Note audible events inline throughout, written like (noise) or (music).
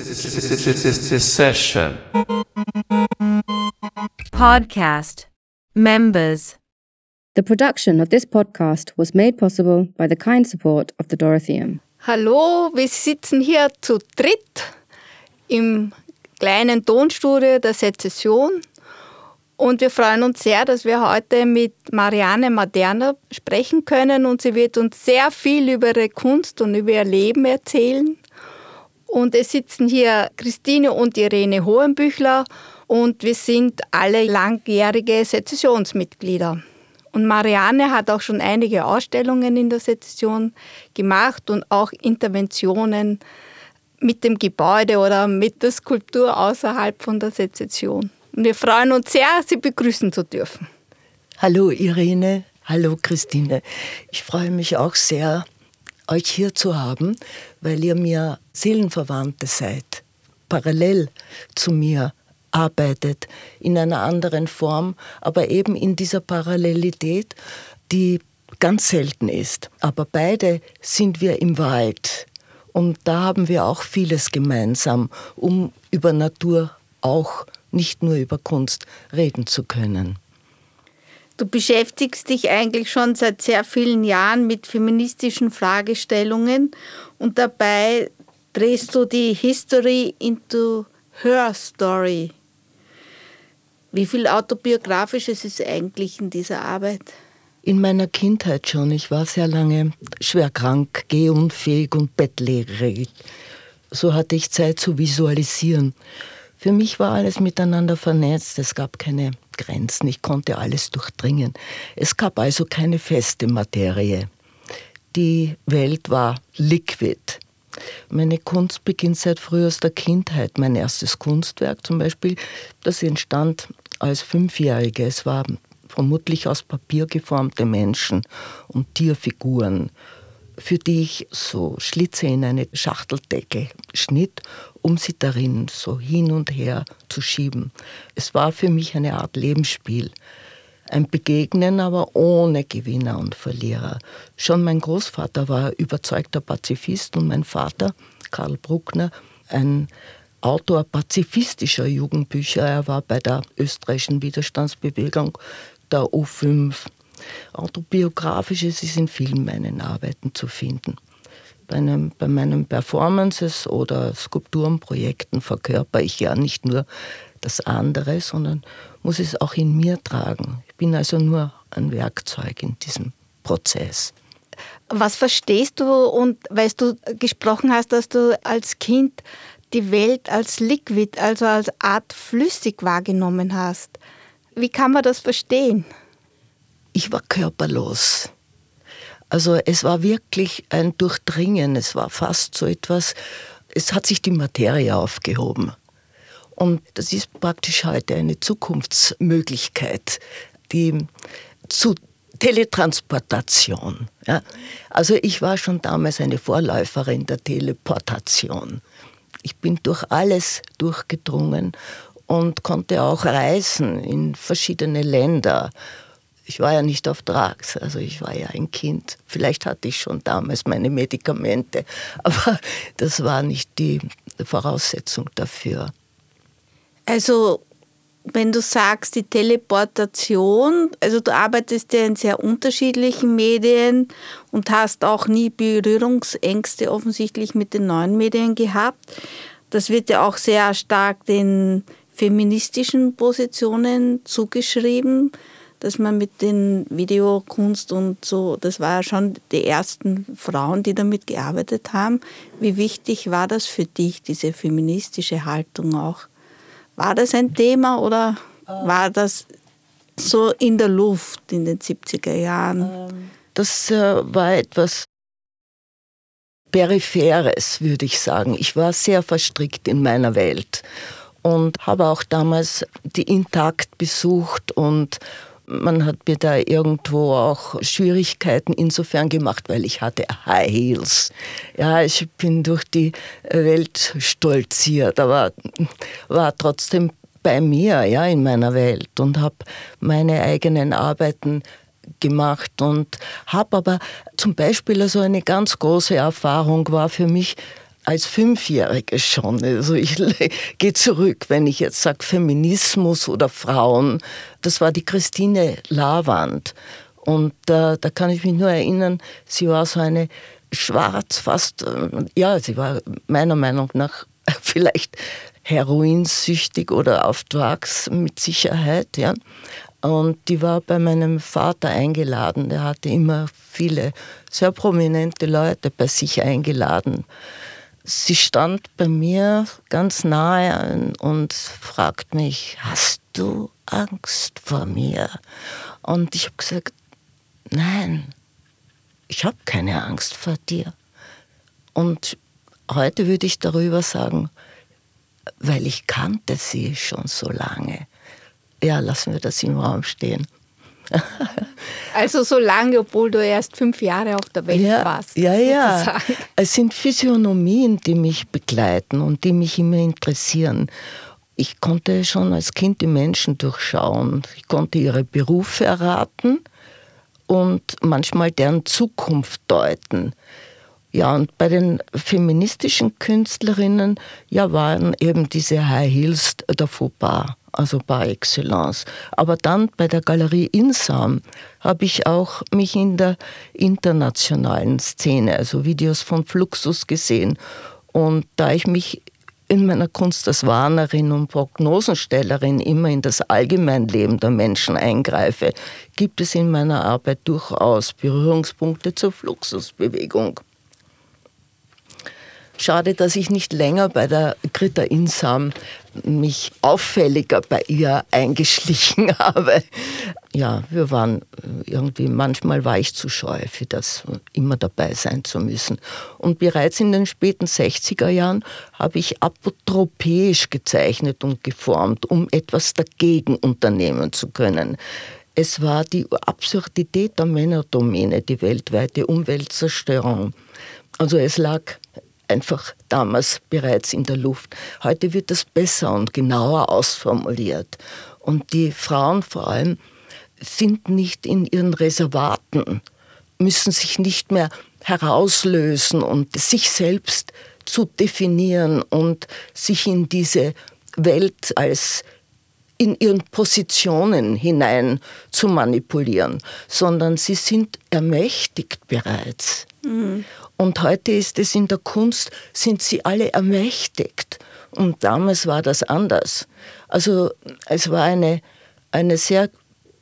Session. Podcast. Members. The production of this podcast was made possible by the kind support of the Dorotheum. Hallo, wir sitzen hier zu dritt im kleinen Tonstudio der Sezession und wir freuen uns sehr, dass wir heute mit Marianne Maderna sprechen können und sie wird uns sehr viel über ihre Kunst und über ihr Leben erzählen. Und es sitzen hier Christine und Irene Hohenbüchler und wir sind alle langjährige Sezessionsmitglieder. Und Marianne hat auch schon einige Ausstellungen in der Sezession gemacht und auch Interventionen mit dem Gebäude oder mit der Skulptur außerhalb von der Sezession. Und wir freuen uns sehr, Sie begrüßen zu dürfen. Hallo Irene, hallo Christine. Ich freue mich auch sehr, euch hier zu haben, weil ihr mir Seelenverwandte seid, parallel zu mir arbeitet, in einer anderen Form, aber eben in dieser Parallelität, die ganz selten ist. Aber beide sind wir im Wald. Und da haben wir auch vieles gemeinsam, um über Natur auch, nicht nur über Kunst, reden zu können. Du beschäftigst dich eigentlich schon seit sehr vielen Jahren mit feministischen Fragestellungen und dabei drehst du die History into her story. Wie viel autobiografisches ist eigentlich in dieser Arbeit? In meiner Kindheit schon. Ich war sehr lange schwer krank, gehunfähig und bettlägerig. So hatte ich Zeit zu visualisieren. Für mich war alles miteinander vernetzt. Es gab keine Grenzen. Ich konnte alles durchdringen. Es gab also keine feste Materie. Die Welt war liquid. Meine Kunst beginnt seit frühester Kindheit. Mein erstes Kunstwerk zum Beispiel, das entstand als Fünfjährige. Es waren vermutlich aus Papier geformte Menschen und Tierfiguren für die ich so Schlitze in eine Schachteldecke schnitt, um sie darin so hin und her zu schieben. Es war für mich eine Art Lebensspiel. Ein Begegnen, aber ohne Gewinner und Verlierer. Schon mein Großvater war überzeugter Pazifist und mein Vater, Karl Bruckner, ein Autor pazifistischer Jugendbücher. Er war bei der österreichischen Widerstandsbewegung der U5 Autobiografisches ist in vielen meinen Arbeiten zu finden. Bei, einem, bei meinen Performances oder Skulpturenprojekten verkörper ich ja nicht nur das andere, sondern muss es auch in mir tragen. Ich bin also nur ein Werkzeug in diesem Prozess. Was verstehst du und weil du gesprochen hast, dass du als Kind die Welt als Liquid, also als Art flüssig wahrgenommen hast? Wie kann man das verstehen? ich war körperlos. Also es war wirklich ein Durchdringen, es war fast so etwas, es hat sich die Materie aufgehoben. Und das ist praktisch heute eine Zukunftsmöglichkeit, die zu Teletransportation. Ja. Also ich war schon damals eine Vorläuferin der Teleportation. Ich bin durch alles durchgedrungen und konnte auch reisen in verschiedene Länder ich war ja nicht auf Drags, also ich war ja ein Kind. Vielleicht hatte ich schon damals meine Medikamente, (laughs) aber das war nicht die Voraussetzung dafür. Also wenn du sagst, die Teleportation, also du arbeitest ja in sehr unterschiedlichen Medien und hast auch nie Berührungsängste offensichtlich mit den neuen Medien gehabt. Das wird ja auch sehr stark den feministischen Positionen zugeschrieben dass man mit den Videokunst und so, das war schon die ersten Frauen, die damit gearbeitet haben. Wie wichtig war das für dich, diese feministische Haltung auch? War das ein Thema oder war das so in der Luft in den 70er Jahren? Das äh, war etwas Peripheres, würde ich sagen. Ich war sehr verstrickt in meiner Welt und habe auch damals die Intakt besucht und man hat mir da irgendwo auch Schwierigkeiten insofern gemacht, weil ich hatte High Heels. Ja, ich bin durch die Welt stolziert, aber war trotzdem bei mir, ja, in meiner Welt und habe meine eigenen Arbeiten gemacht und habe aber zum Beispiel also eine ganz große Erfahrung war für mich als Fünfjährige schon. Also ich gehe zurück, wenn ich jetzt sage Feminismus oder Frauen. Das war die Christine Lavand. Und äh, da kann ich mich nur erinnern, sie war so eine schwarz, fast, äh, ja, sie war meiner Meinung nach (laughs) vielleicht heroinsüchtig oder auf Drugs mit Sicherheit, ja. Und die war bei meinem Vater eingeladen. Der hatte immer viele sehr prominente Leute bei sich eingeladen. Sie stand bei mir ganz nahe und fragt mich, hast du Angst vor mir? Und ich habe gesagt, nein, ich habe keine Angst vor dir. Und heute würde ich darüber sagen, weil ich kannte sie schon so lange. Ja, lassen wir das im Raum stehen. (laughs) Also so lange, obwohl du erst fünf Jahre auf der Welt ja, warst. Ja, ja. Es sind Physiognomien, die mich begleiten und die mich immer interessieren. Ich konnte schon als Kind die Menschen durchschauen. Ich konnte ihre Berufe erraten und manchmal deren Zukunft deuten. Ja, und bei den feministischen Künstlerinnen ja, waren eben diese High Heels der Fauxpas, also par excellence. Aber dann bei der Galerie Insam habe ich auch mich in der internationalen Szene, also Videos von Fluxus gesehen. Und da ich mich in meiner Kunst als Warnerin und Prognosenstellerin immer in das Allgemeinleben der Menschen eingreife, gibt es in meiner Arbeit durchaus Berührungspunkte zur Fluxusbewegung. Schade, dass ich nicht länger bei der Greta Insam mich auffälliger bei ihr eingeschlichen (laughs) habe. Ja, wir waren irgendwie, manchmal war ich zu scheu für das, immer dabei sein zu müssen. Und bereits in den späten 60er Jahren habe ich apotropäisch gezeichnet und geformt, um etwas dagegen unternehmen zu können. Es war die Absurdität der Männerdomäne, die weltweite Umweltzerstörung. Also es lag einfach damals bereits in der Luft. Heute wird das besser und genauer ausformuliert. Und die Frauen vor allem sind nicht in ihren Reservaten, müssen sich nicht mehr herauslösen und sich selbst zu definieren und sich in diese Welt als in ihren Positionen hinein zu manipulieren, sondern sie sind ermächtigt bereits. Mhm. Und heute ist es in der Kunst, sind sie alle ermächtigt. Und damals war das anders. Also es war eine, eine sehr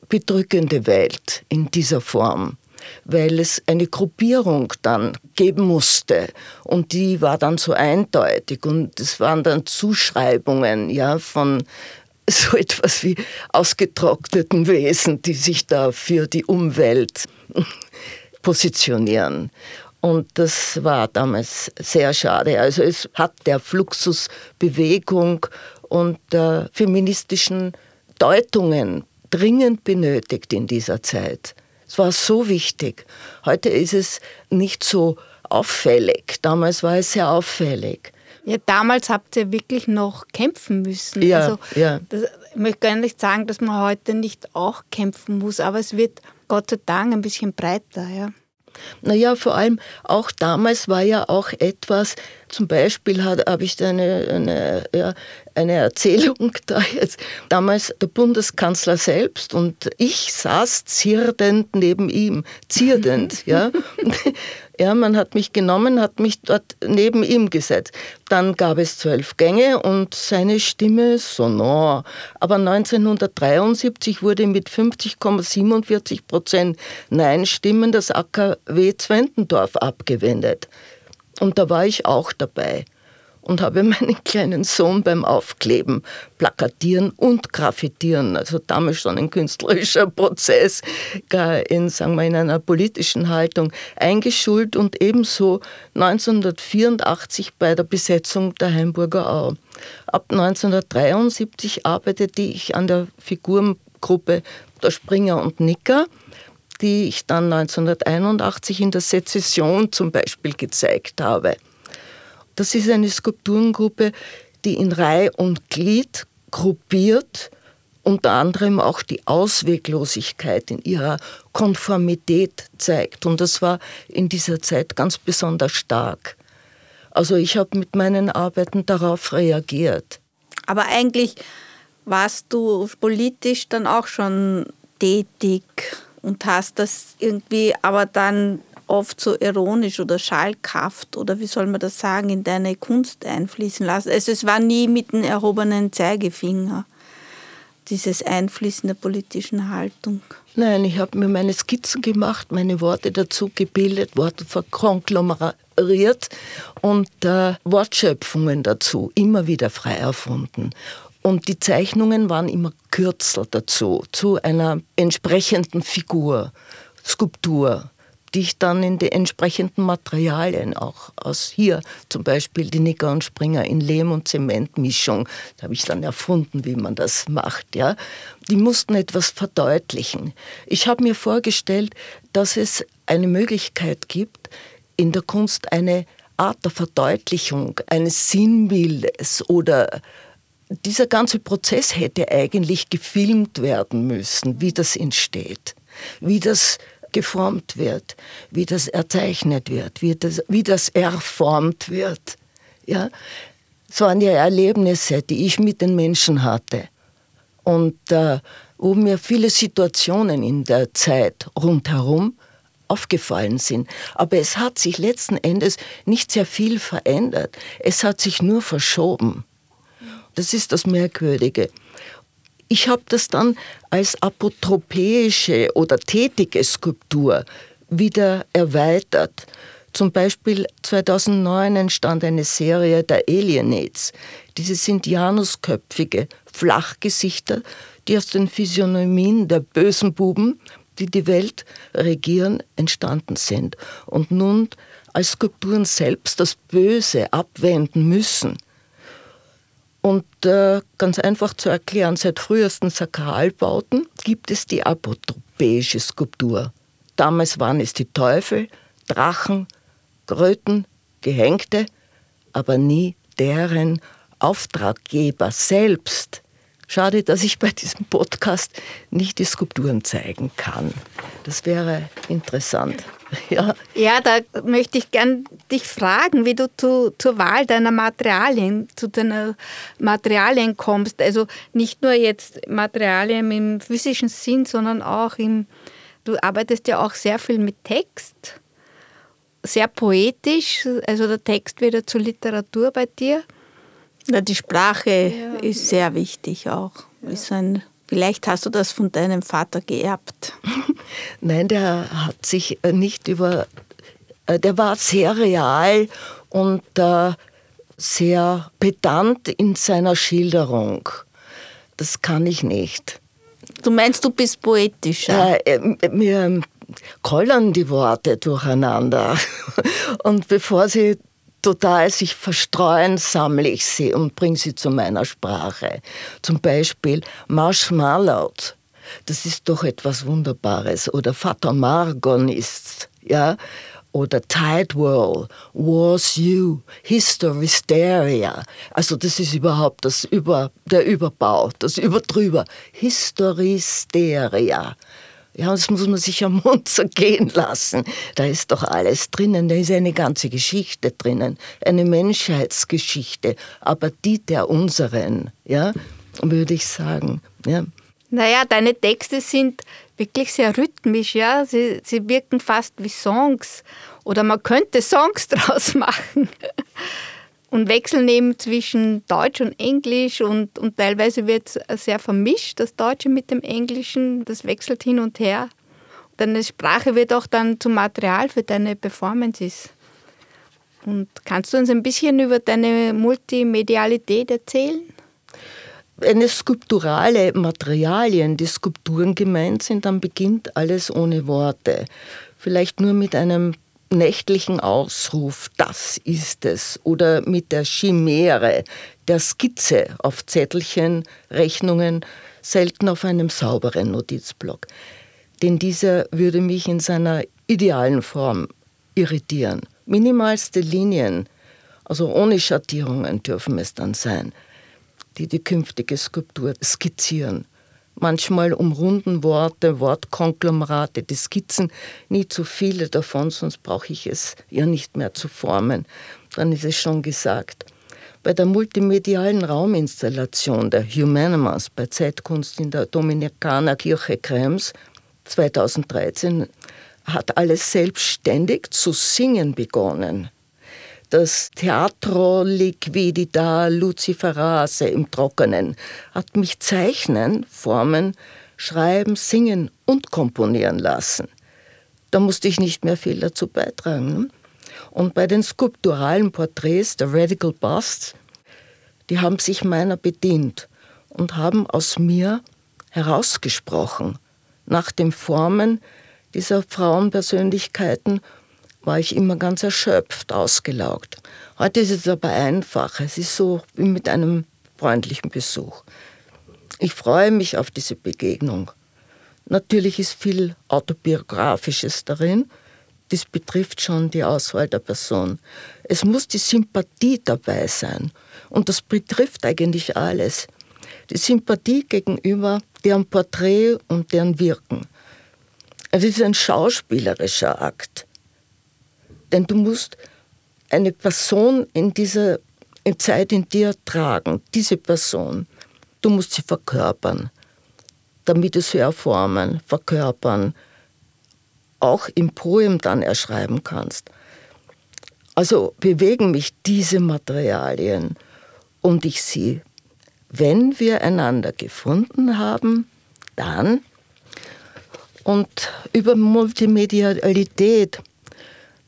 bedrückende Welt in dieser Form, weil es eine Gruppierung dann geben musste. Und die war dann so eindeutig. Und es waren dann Zuschreibungen ja, von (laughs) so etwas wie ausgetrockneten Wesen, die sich da für die Umwelt (laughs) positionieren. Und das war damals sehr schade. Also es hat der Fluxusbewegung und der feministischen Deutungen dringend benötigt in dieser Zeit. Es war so wichtig. Heute ist es nicht so auffällig. Damals war es sehr auffällig. Ja, damals habt ihr wirklich noch kämpfen müssen. Ja, also, ja. Das, ich möchte gar nicht sagen, dass man heute nicht auch kämpfen muss, aber es wird Gott sei Dank ein bisschen breiter. Ja. Naja, vor allem auch damals war ja auch etwas, zum Beispiel habe ich da eine, eine, ja, eine Erzählung (laughs) da jetzt. Damals der Bundeskanzler selbst und ich saß zierdend neben ihm, zierdend, (laughs) ja. Ja, man hat mich genommen, hat mich dort neben ihm gesetzt. Dann gab es zwölf Gänge und seine Stimme sonor. Aber 1973 wurde mit 50,47 Prozent Nein-Stimmen das AKW Zwentendorf abgewendet. Und da war ich auch dabei und habe (laughs) meinen kleinen Sohn beim Aufkleben, Plakatieren und Graffitieren, also damals schon ein künstlerischer (laughs) Prozess, in, sagen wir, in einer politischen Haltung eingeschult und ebenso 1984 bei der Besetzung der Heimburger Au. Ab 1973 arbeitete ich an der Figurengruppe Der Springer und Nicker die ich dann 1981 in der Sezession zum Beispiel gezeigt habe. Das ist eine Skulpturengruppe, die in Reihe und Glied gruppiert unter anderem auch die Ausweglosigkeit in ihrer Konformität zeigt. Und das war in dieser Zeit ganz besonders stark. Also ich habe mit meinen Arbeiten darauf reagiert. Aber eigentlich warst du politisch dann auch schon tätig und hast das irgendwie aber dann oft so ironisch oder schalkhaft oder wie soll man das sagen, in deine Kunst einfließen lassen. Also es war nie mit dem erhobenen Zeigefinger, dieses Einfließen der politischen Haltung. Nein, ich habe mir meine Skizzen gemacht, meine Worte dazu gebildet, Worte verkonglomeriert und äh, Wortschöpfungen dazu, immer wieder frei erfunden. Und die Zeichnungen waren immer Kürzel dazu, zu einer entsprechenden Figur, Skulptur die ich dann in die entsprechenden Materialien auch aus hier zum Beispiel die Nicker und Springer in Lehm- und Zementmischung, da habe ich dann erfunden, wie man das macht. Ja. Die mussten etwas verdeutlichen. Ich habe mir vorgestellt, dass es eine Möglichkeit gibt, in der Kunst eine Art der Verdeutlichung eines Sinnbildes oder dieser ganze Prozess hätte eigentlich gefilmt werden müssen, wie das entsteht, wie das geformt wird, wie das erzeichnet wird, wie das, wie das erformt wird. Ja? Es waren ja Erlebnisse, die ich mit den Menschen hatte. Und äh, wo mir viele Situationen in der Zeit rundherum aufgefallen sind. Aber es hat sich letzten Endes nicht sehr viel verändert. Es hat sich nur verschoben. Das ist das Merkwürdige. Ich habe das dann als apotropäische oder tätige Skulptur wieder erweitert. Zum Beispiel 2009 entstand eine Serie der Alienates. Diese sind janusköpfige Flachgesichter, die aus den Physiognomien der bösen Buben, die die Welt regieren, entstanden sind und nun als Skulpturen selbst das Böse abwenden müssen. Und äh, ganz einfach zu erklären, seit frühesten Sakralbauten gibt es die apotropäische Skulptur. Damals waren es die Teufel, Drachen, Kröten, Gehängte, aber nie deren Auftraggeber selbst. Schade, dass ich bei diesem Podcast nicht die Skulpturen zeigen kann. Das wäre interessant. (laughs) Ja. ja, da möchte ich gern dich fragen, wie du zu, zur Wahl deiner Materialien, zu deiner Materialien kommst. Also nicht nur jetzt Materialien im physischen Sinn, sondern auch im, du arbeitest ja auch sehr viel mit Text, sehr poetisch, also der Text wieder zur Literatur bei dir. Ja, die Sprache ja. ist sehr wichtig auch. Ja. Ist ein, vielleicht hast du das von deinem Vater geerbt. (laughs) Nein, der hat sich äh, nicht über, äh, der war sehr real und äh, sehr pedant in seiner Schilderung. Das kann ich nicht. Du meinst, du bist poetischer? Äh, mir kollern die Worte durcheinander. (laughs) Und bevor sie total sich verstreuen, sammle ich sie und bringe sie zu meiner Sprache. Zum Beispiel Marshmallows. Das ist doch etwas Wunderbares. Oder Vater Margon ist, ja. Oder Tide Whirl, Was You, Historysteria. Also das ist überhaupt das Über, der Überbau, das Überdrüber. Historysteria. Ja, das muss man sich am Mund zergehen lassen. Da ist doch alles drinnen, da ist eine ganze Geschichte drinnen, eine Menschheitsgeschichte, aber die der unseren, ja, würde ich sagen. Ja. Naja, deine Texte sind wirklich sehr rhythmisch, ja. Sie, sie wirken fast wie Songs. Oder man könnte Songs (laughs) draus machen und wechseln eben zwischen Deutsch und Englisch und, und teilweise wird es sehr vermischt, das Deutsche mit dem Englischen, das wechselt hin und her. Deine Sprache wird auch dann zum Material für deine Performances. Und kannst du uns ein bisschen über deine Multimedialität erzählen? Wenn es skulpturale Materialien, die Skulpturen gemeint sind, dann beginnt alles ohne Worte. Vielleicht nur mit einem nächtlichen Ausruf, das ist es, oder mit der Chimäre, der Skizze auf Zettelchen, Rechnungen, selten auf einem sauberen Notizblock. Denn dieser würde mich in seiner idealen Form irritieren. Minimalste Linien, also ohne Schattierungen dürfen es dann sein, die die künftige Skulptur skizzieren manchmal umrunden Worte, Wortkonglomerate, die Skizzen, nie zu viele davon, sonst brauche ich es ja nicht mehr zu formen. Künstlern ist es schon gesagt. Bei der multimedialen Rauminstallation der Humanimas bei Zeitkunst in der Dominikanerkirche Krems 2013 hat alles selbstständig zu singen begonnen. Das Teatro Liquidita Luciferase im Trockenen hat mich zeichnen, formen, schreiben, singen und komponieren lassen. Da musste ich nicht mehr viel dazu beitragen. Ne? Und bei den skulpturalen Porträts der Radical Busts, die haben sich meiner bedient und haben aus mir herausgesprochen. Nach den Formen dieser Frauenpersönlichkeiten war ich immer ganz erschöpft, ausgelaugt. Heute ist es aber einfach. Es ist so wie mit einem freundlichen Besuch. Ich freue mich auf diese Begegnung. Natürlich ist viel Autobiografisches darin. Das betrifft schon die Auswahl der Person. Es muss die Sympathie dabei sein. Und das betrifft eigentlich alles. Die Sympathie gegenüber deren Porträt und deren Wirken. Es ist ein schauspielerischer Akt. Denn du musst eine Person in dieser Zeit in dir tragen, diese Person. Du musst sie verkörpern, damit du sie erformen, verkörpern, auch im Poem dann erschreiben kannst. Also bewegen mich diese Materialien und ich sie. Wenn wir einander gefunden haben, dann und über Multimedialität,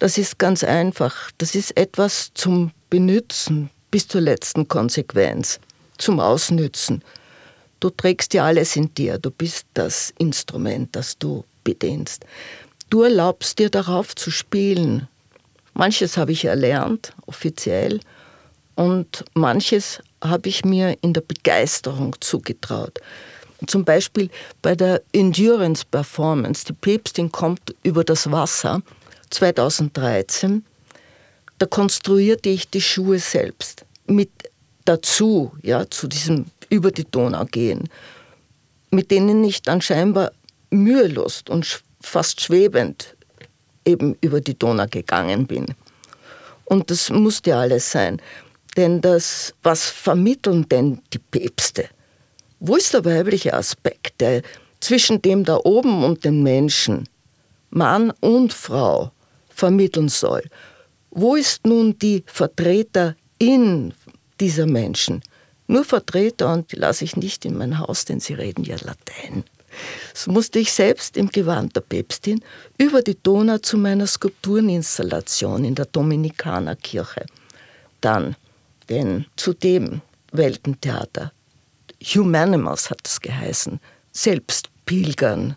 das ist ganz einfach. Das ist etwas zum Benützen bis zur letzten Konsequenz, zum Ausnützen. Du trägst ja alles in dir, du bist das Instrument, das du bedienst. Du erlaubst dir darauf zu spielen. Manches habe ich erlernt, offiziell, und manches habe ich mir in der Begeisterung zugetraut. Zum Beispiel bei der Endurance Performance, die Päpstin kommt über das Wasser 2013, da konstruierte ich die Schuhe selbst mit dazu, ja, zu diesem über die Donau gehen, mit denen ich dann scheinbar mühelos und fast schwebend eben über die Donau gegangen bin. Und das musste alles sein. Denn das, was vermitteln denn die Päpste? Wo ist der weibliche Aspekt, der zwischen dem da oben und den Menschen, Mann und Frau, vermitteln soll? Wo ist nun die Vertreterin dieser Menschen? Nur Vertreter und die lasse ich nicht in mein Haus, denn sie reden ja Latein. So musste ich selbst im Gewand der Päpstin über die Donau zu meiner Skulptureninstallation in der Dominikanerkirche. Dann denn zu dem Weltentheater Humanimals hat es geheißen, selbst pilgern.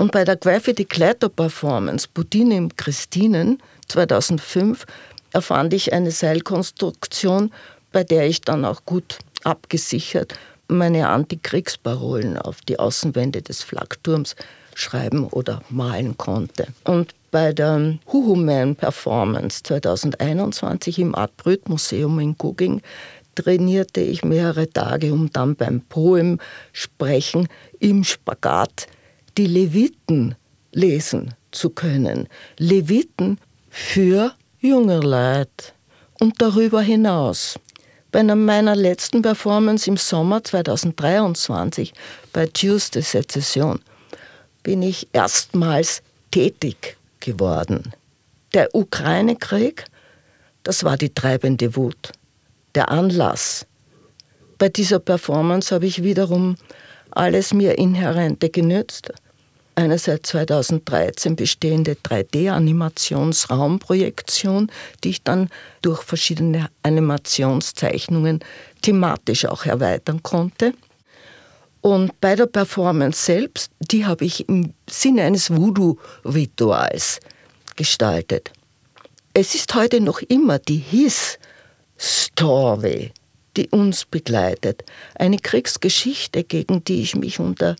Und bei der Graffiti Kletter Performance Budine im Christinen 2005 erfand ich eine Seilkonstruktion, bei der ich dann auch gut abgesichert meine Antikriegsparolen auf die Außenwände des Flakturms schreiben oder malen konnte. Und bei der Huhuman Performance 2021 im Art Brüt Museum in Gugging trainierte ich mehrere Tage, um dann beim Poem sprechen im Spagat die Leviten lesen zu können. Leviten für junge Leute und darüber hinaus. Bei meiner letzten Performance im Sommer 2023 bei Tuesday Sezession bin ich erstmals tätig geworden. Der Ukraine-Krieg, das war die treibende Wut der Anlass. Bei dieser Performance habe ich wiederum alles mir Inhärente genützt. Eine seit 2013 bestehende 3D-Animationsraumprojektion, die ich dann durch verschiedene Animationszeichnungen thematisch auch erweitern konnte. Und bei der Performance selbst, die habe ich im Sinne eines Voodoo-Rituals gestaltet. Es ist heute noch immer die His Story, die uns begleitet. Eine Kriegsgeschichte, gegen die ich mich unter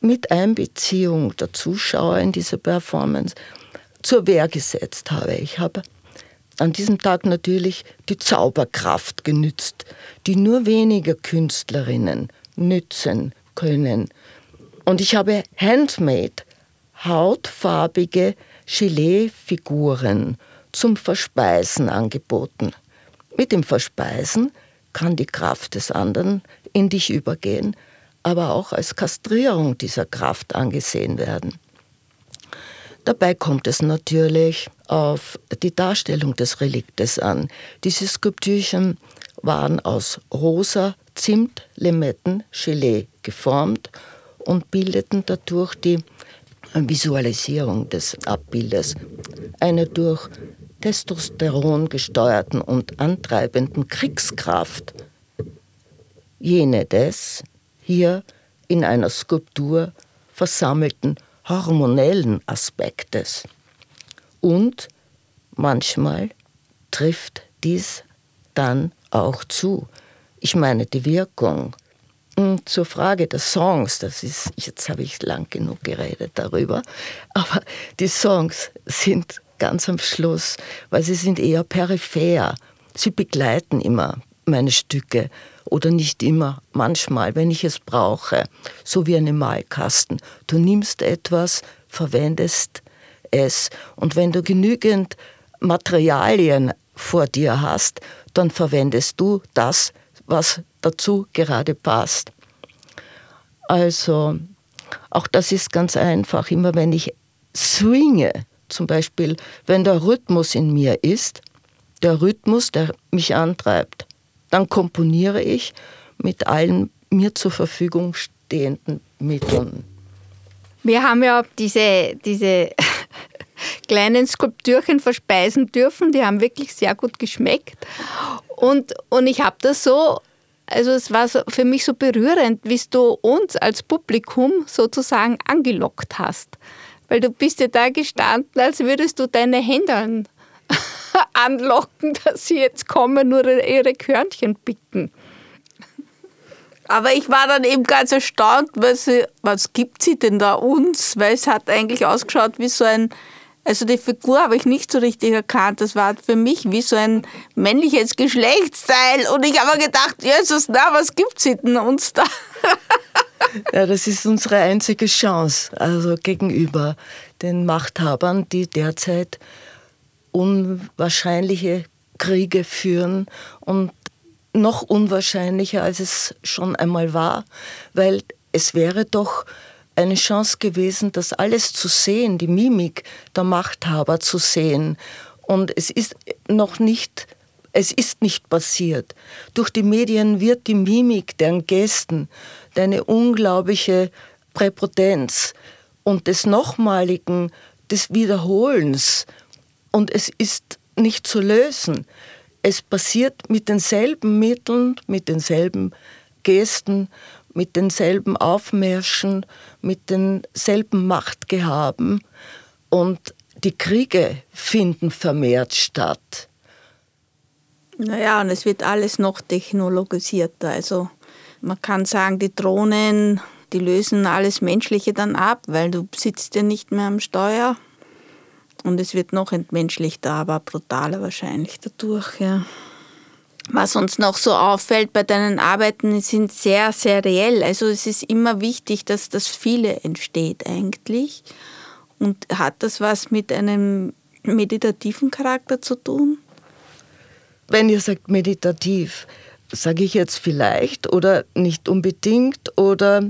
Miteinbeziehung der Zuschauer in dieser Performance zur Wehr gesetzt habe. Ich habe an diesem Tag natürlich die Zauberkraft genützt, die nur wenige Künstlerinnen nützen können. Und ich habe handmade, hautfarbige Gelee-Figuren zum Verspeisen angeboten. Mit dem Verspeisen kann die Kraft des anderen in dich übergehen, aber auch als Kastrierung dieser Kraft angesehen werden. Dabei kommt es natürlich auf die Darstellung des Reliktes an. Diese Skulptürchen waren aus rosa Zimt, Limetten, Gelee geformt und bildeten dadurch die Visualisierung des Abbildes. Eine durch Testosteron gesteuerten und antreibenden Kriegskraft. Jene des hier in einer Skulptur versammelten hormonellen Aspektes. Und manchmal trifft dies dann auch zu. Ich meine die Wirkung. Und zur Frage der Songs, das ist, jetzt habe ich lang genug geredet darüber, aber die Songs sind ganz am Schluss, weil sie sind eher peripher. Sie begleiten immer meine Stücke oder nicht immer, manchmal, wenn ich es brauche, so wie eine Malkasten. Du nimmst etwas, verwendest es und wenn du genügend Materialien vor dir hast, dann verwendest du das, was dazu gerade passt. Also, auch das ist ganz einfach. Immer wenn ich swinge, zum Beispiel, wenn der Rhythmus in mir ist, der Rhythmus, der mich antreibt, dann komponiere ich mit allen mir zur Verfügung stehenden Mitteln. Wir haben ja diese, diese (laughs) kleinen Skulpturchen verspeisen dürfen. Die haben wirklich sehr gut geschmeckt. Und, und ich habe das so, also es war so für mich so berührend, wie du uns als Publikum sozusagen angelockt hast. Weil du bist ja da gestanden, als würdest du deine Hände anlocken, (laughs) dass sie jetzt kommen, nur ihre Körnchen picken. Aber ich war dann eben ganz erstaunt, weil sie, was gibt sie denn da uns? Weil es hat eigentlich ausgeschaut wie so ein, also die Figur habe ich nicht so richtig erkannt. Das war für mich wie so ein männliches Geschlechtsteil. Und ich habe mir gedacht, Jesus, na, was gibt sie denn uns da? (laughs) Ja, das ist unsere einzige Chance, also gegenüber den Machthabern, die derzeit unwahrscheinliche Kriege führen und noch unwahrscheinlicher, als es schon einmal war, weil es wäre doch eine Chance gewesen, das alles zu sehen, die Mimik der Machthaber zu sehen. Und es ist noch nicht, es ist nicht passiert. Durch die Medien wird die Mimik, deren Gesten, deine unglaubliche Präpotenz und des Nochmaligen, des Wiederholens. Und es ist nicht zu lösen es passiert mit denselben Mitteln, mit denselben Gesten, mit denselben Aufmärschen, mit denselben Machtgehaben und die Kriege finden vermehrt statt. Naja, und es wird alles noch technologisierter. Also man kann sagen, die Drohnen, die lösen alles Menschliche dann ab, weil du sitzt ja nicht mehr am Steuer und es wird noch entmenschlichter, aber brutaler wahrscheinlich dadurch, ja. Was uns noch so auffällt bei deinen Arbeiten, sind sehr, sehr reell. Also es ist immer wichtig, dass das viele entsteht eigentlich. Und hat das was mit einem meditativen Charakter zu tun? Wenn ihr sagt meditativ, sage ich jetzt vielleicht oder nicht unbedingt oder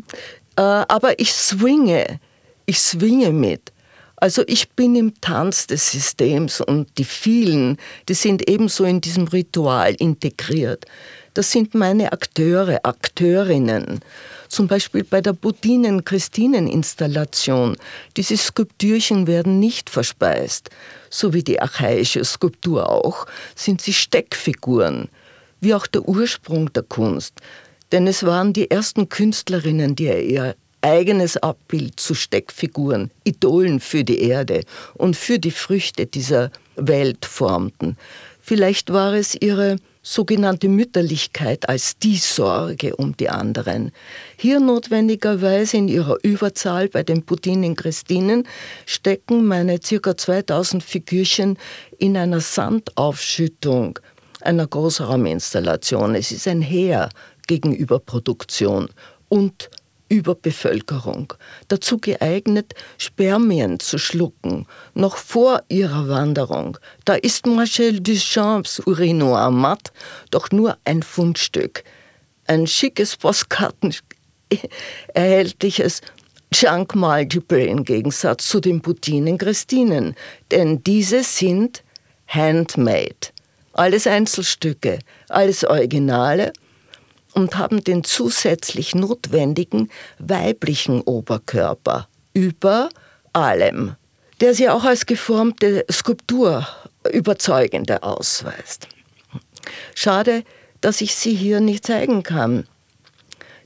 äh, aber ich swinge, ich swinge mit. Also ich bin im Tanz des Systems und die vielen, die sind ebenso in diesem Ritual integriert. Das sind meine Akteure, Akteurinnen. Zum Beispiel bei der Budinen-Christinen-Installation. Diese Skulptürchen werden nicht verspeist. So wie die archaische Skulptur auch, sind sie Steckfiguren. Wie auch der Ursprung der Kunst. Denn es waren die ersten Künstlerinnen, die ihr eigenes Abbild zu Steckfiguren, Idolen für die Erde und für die Früchte dieser Welt formten. Vielleicht war es ihre sogenannte Mütterlichkeit als die Sorge um die anderen. Hier notwendigerweise in ihrer Überzahl bei den Putinen Christinen stecken meine ca. 2000 Figürchen in einer Sandaufschüttung einer Großrauminstallation. Es ist ein Heer gegenüber Produktion und Überbevölkerung, dazu geeignet, Spermien zu schlucken, noch vor ihrer Wanderung. Da ist Marcel Duchamps Urinoir Mat doch nur ein Fundstück. Ein schickes Postkarten (laughs) erhältliches Junk Multiple im Gegensatz zu den Putinen Christinen, denn diese sind handmade. Alles Einzelstücke, alles Originale und haben den zusätzlich notwendigen weiblichen Oberkörper über allem, der sie auch als geformte Skulptur überzeugender ausweist. Schade, dass ich sie hier nicht zeigen kann.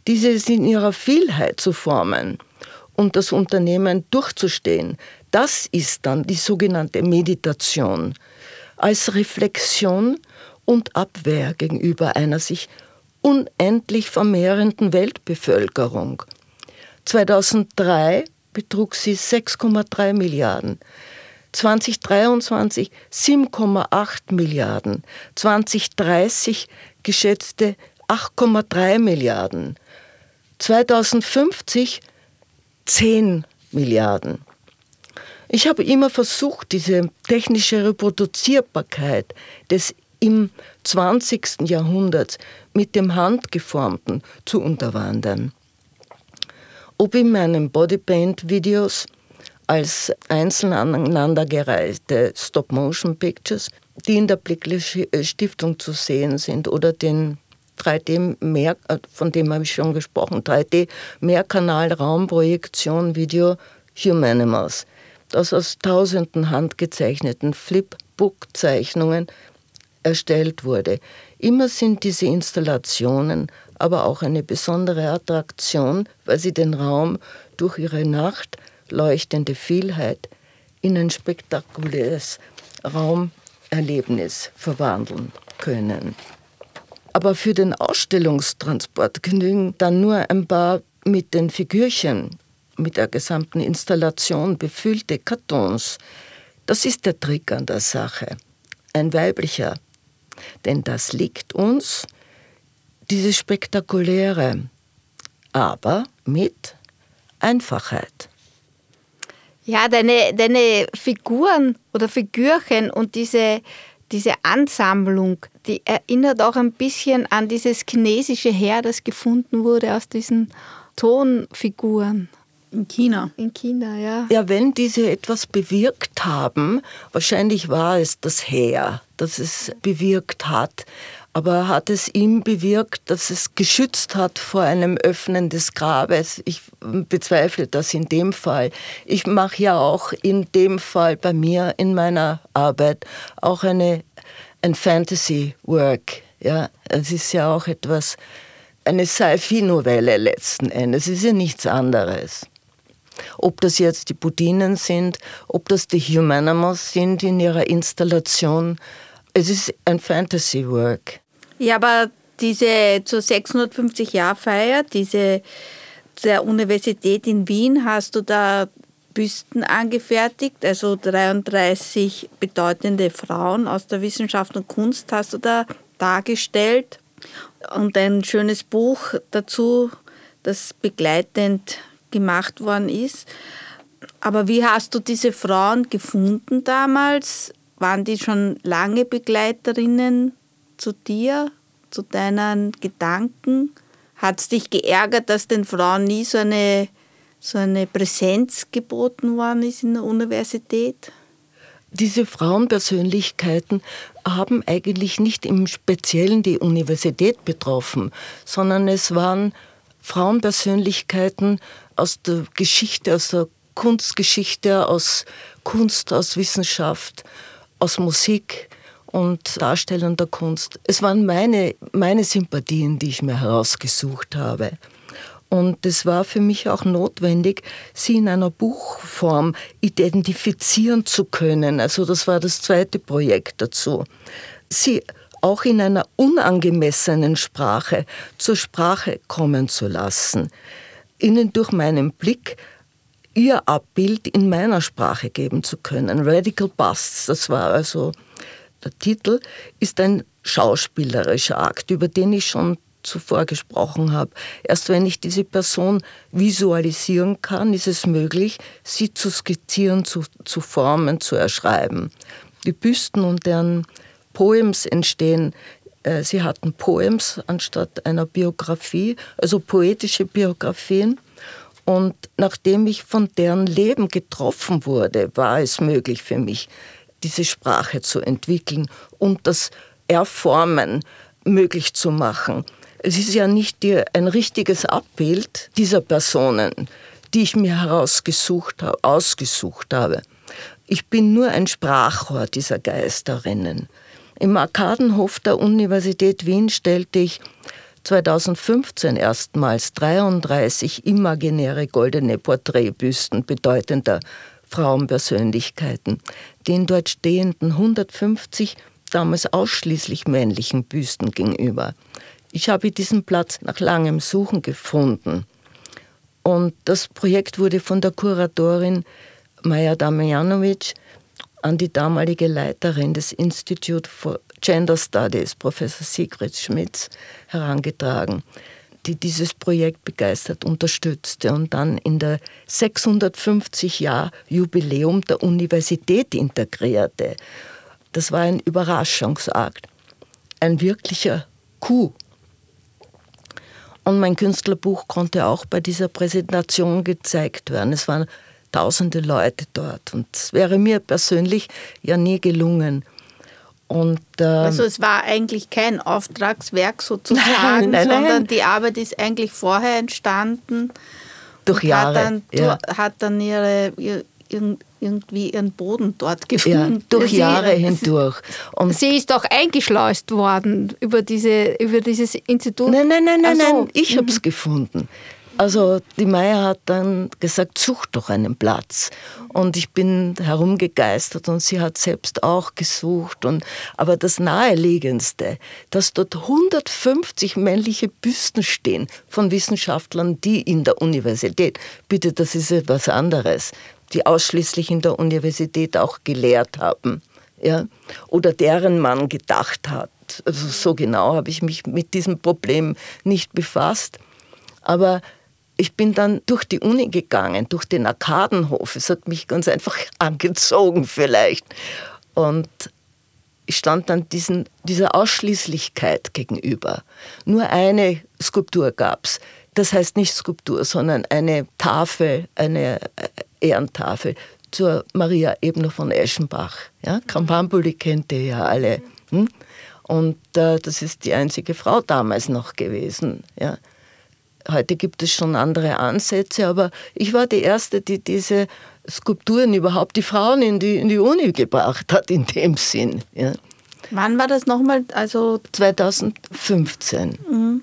Diese in ihrer Vielheit zu formen und das Unternehmen durchzustehen, das ist dann die sogenannte Meditation als Reflexion und Abwehr gegenüber einer sich unendlich vermehrenden Weltbevölkerung. 2003 betrug sie 6,3 Milliarden. 2023 7,8 Milliarden. 2030 geschätzte 8,3 Milliarden. 2050 10 Milliarden. Ich habe immer versucht, diese technische Reproduzierbarkeit des im 20. Jahrhundert mit dem Handgeformten zu unterwandern. Ob in meinen Bodypaint-Videos als einzeln aneinandergereihte Stop-Motion-Pictures, die in der Blickle Stiftung zu sehen sind, oder den 3D-Mehr, äh, von dem habe ich schon gesprochen, 3D-Mehrkanal-Raumprojektion-Video Humanimals, das aus tausenden handgezeichneten Flipbook-Zeichnungen erstellt wurde. Immer sind diese Installationen aber auch eine besondere Attraktion, weil sie den Raum durch ihre nachtleuchtende Vielheit in ein spektakuläres Raumerlebnis verwandeln können. Aber für den Ausstellungstransport genügen dann nur ein paar mit den Figürchen, mit der gesamten Installation befüllte Kartons. Das ist der Trick an der Sache. Ein weiblicher, denn das liegt uns, diese spektakuläre, aber mit Einfachheit. Ja, deine, deine Figuren oder Figürchen und diese, diese Ansammlung, die erinnert auch ein bisschen an dieses chinesische Heer, das gefunden wurde aus diesen Tonfiguren. In China. In China, ja. Ja, wenn diese etwas bewirkt haben, wahrscheinlich war es das Heer, das es bewirkt hat, aber hat es ihm bewirkt, dass es geschützt hat vor einem Öffnen des Grabes? Ich bezweifle das in dem Fall. Ich mache ja auch in dem Fall bei mir in meiner Arbeit auch eine ein Fantasy Work. Ja, es ist ja auch etwas eine Sci-Fi-Novelle letzten Endes. Es ist ja nichts anderes. Ob das jetzt die Budinen sind, ob das die Humanimals sind in ihrer Installation. Es ist ein Fantasy-Work. Ja, aber diese zur 650-Jahr-Feier, diese der Universität in Wien, hast du da Büsten angefertigt, also 33 bedeutende Frauen aus der Wissenschaft und Kunst hast du da dargestellt und ein schönes Buch dazu, das begleitend gemacht worden ist. Aber wie hast du diese Frauen gefunden damals? Waren die schon lange Begleiterinnen zu dir, zu deinen Gedanken? Hat es dich geärgert, dass den Frauen nie so eine, so eine Präsenz geboten worden ist in der Universität? Diese Frauenpersönlichkeiten haben eigentlich nicht im Speziellen die Universität betroffen, sondern es waren Frauenpersönlichkeiten aus der Geschichte, aus der Kunstgeschichte, aus Kunst, aus Wissenschaft, aus Musik und darstellender Kunst. Es waren meine, meine Sympathien, die ich mir herausgesucht habe. Und es war für mich auch notwendig, sie in einer Buchform identifizieren zu können. Also das war das zweite Projekt dazu. Sie auch in einer unangemessenen Sprache zur Sprache kommen zu lassen ihnen durch meinen Blick ihr Abbild in meiner Sprache geben zu können. Radical Busts, das war also der Titel, ist ein schauspielerischer Akt, über den ich schon zuvor gesprochen habe. Erst wenn ich diese Person visualisieren kann, ist es möglich, sie zu skizzieren, zu, zu formen, zu erschreiben. Die Büsten und deren Poems entstehen sie hatten Poems anstatt einer Biografie, also poetische Biografien. Und nachdem ich von deren Leben getroffen wurde, war es möglich für mich, diese Sprache zu entwickeln und das Erformen möglich zu machen. Es ist ja nicht ein richtiges Abbild dieser Personen, die ich mir herausgesucht ausgesucht habe. Ich bin nur ein Sprachrohr dieser Geisterinnen. Im Arkadenhof der Universität Wien stellte ich 2015 erstmals 33 imaginäre goldene Porträtbüsten bedeutender Frauenpersönlichkeiten den dort stehenden 150 damals ausschließlich männlichen Büsten gegenüber. Ich habe diesen Platz nach langem Suchen gefunden. Und das Projekt wurde von der Kuratorin Maja Damjanovic an die damalige Leiterin des Institute for Gender Studies, Professor Sigrid Schmitz, herangetragen, die dieses Projekt begeistert unterstützte und dann in der 650 Jahr Jubiläum der Universität integrierte. Das war ein Überraschungsakt, ein wirklicher Coup. Und mein Künstlerbuch konnte auch bei dieser Präsentation gezeigt werden. Es waren tausende Leute dort. Und es wäre mir persönlich ja nie gelungen. Und, ähm, also es war eigentlich kein Auftragswerk sozusagen, (laughs) nein, nein, sondern nein. die Arbeit ist eigentlich vorher entstanden. Durch Jahre. Hat dann, ja. hat dann ihre, irgendwie ihren Boden dort gefunden. Ja, durch sie, Jahre (laughs) hindurch. Und sie ist auch eingeschleust worden über, diese, über dieses Institut. Nein, nein, nein, nein, so. nein. ich mhm. habe es gefunden. Also die Meier hat dann gesagt, such doch einen Platz. Und ich bin herumgegeistert und sie hat selbst auch gesucht. Und, aber das Naheliegendste, dass dort 150 männliche Büsten stehen von Wissenschaftlern, die in der Universität, bitte, das ist etwas anderes, die ausschließlich in der Universität auch gelehrt haben. Ja? Oder deren man gedacht hat. Also so genau habe ich mich mit diesem Problem nicht befasst. Aber ich bin dann durch die Uni gegangen, durch den Arkadenhof. Es hat mich ganz einfach (laughs) angezogen vielleicht. Und ich stand dann diesen, dieser Ausschließlichkeit gegenüber. Nur eine Skulptur gab es. Das heißt nicht Skulptur, sondern eine Tafel, eine äh, Ehrentafel zur Maria Ebner von Eschenbach. Ja? Krampambuli kennt ihr ja alle. Hm? Und äh, das ist die einzige Frau damals noch gewesen. Ja? Heute gibt es schon andere Ansätze, aber ich war die Erste, die diese Skulpturen überhaupt die Frauen in die, in die Uni gebracht hat, in dem Sinn. Ja. Wann war das nochmal? Also 2015. Mhm.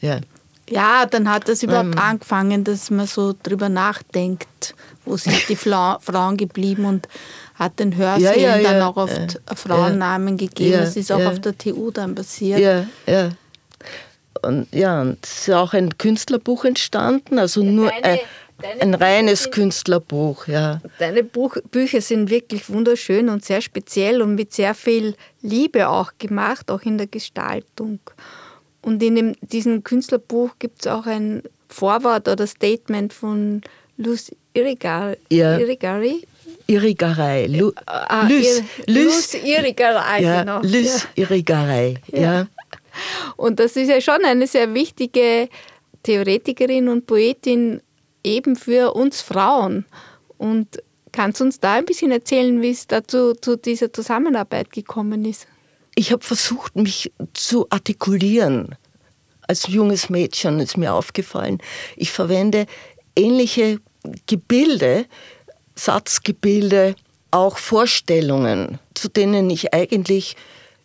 Ja. Ja, dann hat das überhaupt ähm, angefangen, dass man so drüber nachdenkt, wo sind die (laughs) Frauen geblieben und hat den Hörsälen ja, ja, ja, dann auch oft Frauennamen gegeben. das ist auch auf der TU dann passiert. Ja, ja. Und ja, und es ist auch ein Künstlerbuch entstanden, also nur deine, ein, ein reines sind, Künstlerbuch, ja. Deine Buch, Bücher sind wirklich wunderschön und sehr speziell und mit sehr viel Liebe auch gemacht, auch in der Gestaltung. Und in dem, diesem Künstlerbuch gibt es auch ein Vorwort oder Statement von Luz Irigari. Ja. Irigari. Irigarei. Lu, ah, Luz, Luz, Irigarei, ja, genau. Luz ja. Irigarei, ja. ja. Und das ist ja schon eine sehr wichtige Theoretikerin und Poetin eben für uns Frauen. Und kannst du uns da ein bisschen erzählen, wie es dazu zu dieser Zusammenarbeit gekommen ist? Ich habe versucht, mich zu artikulieren. Als junges Mädchen ist mir aufgefallen, ich verwende ähnliche Gebilde, Satzgebilde, auch Vorstellungen, zu denen ich eigentlich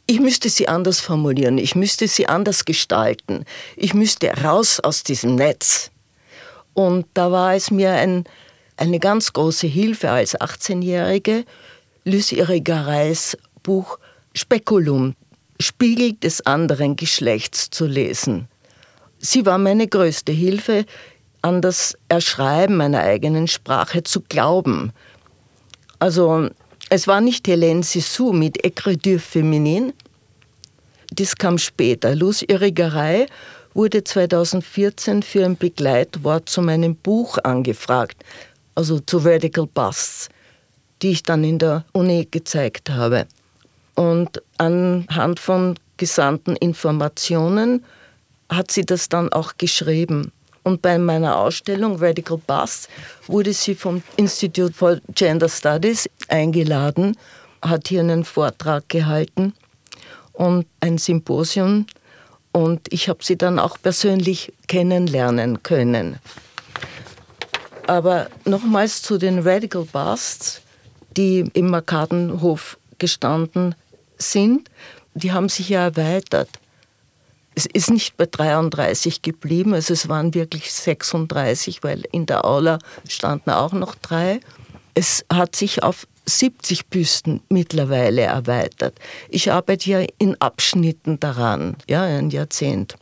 ich müsste sie anders formulieren, ich müsste sie anders gestalten, ich müsste raus aus diesem Netz. Und da war es mir ein, eine ganz große Hilfe als 18-Jährige, Lucy Irigareis Buch Spekulum, Spiegel des anderen Geschlechts zu lesen. Sie war meine größte Hilfe, an das Erschreiben meiner eigenen Sprache zu glauben. Also es war nicht Hélène Sissou mit Écriture féminine, das kam später. Luz Irrigerei wurde 2014 für ein Begleitwort zu meinem Buch angefragt, also zu Radical Busts, die ich dann in der Uni gezeigt habe. Und anhand von gesandten Informationen hat sie das dann auch geschrieben. Und bei meiner Ausstellung Radical Bus wurde sie vom Institute for Gender Studies eingeladen, hat hier einen Vortrag gehalten und ein Symposium. Und ich habe sie dann auch persönlich kennenlernen können. Aber nochmals zu den Radical Busts, die im Arkadenhof gestanden sind, die haben sich ja erweitert. Es ist nicht bei 33 geblieben, also es waren wirklich 36, weil in der Aula standen auch noch drei. Es hat sich auf 70 Büsten mittlerweile erweitert. Ich arbeite ja in Abschnitten daran, ja, ein Jahrzehnt.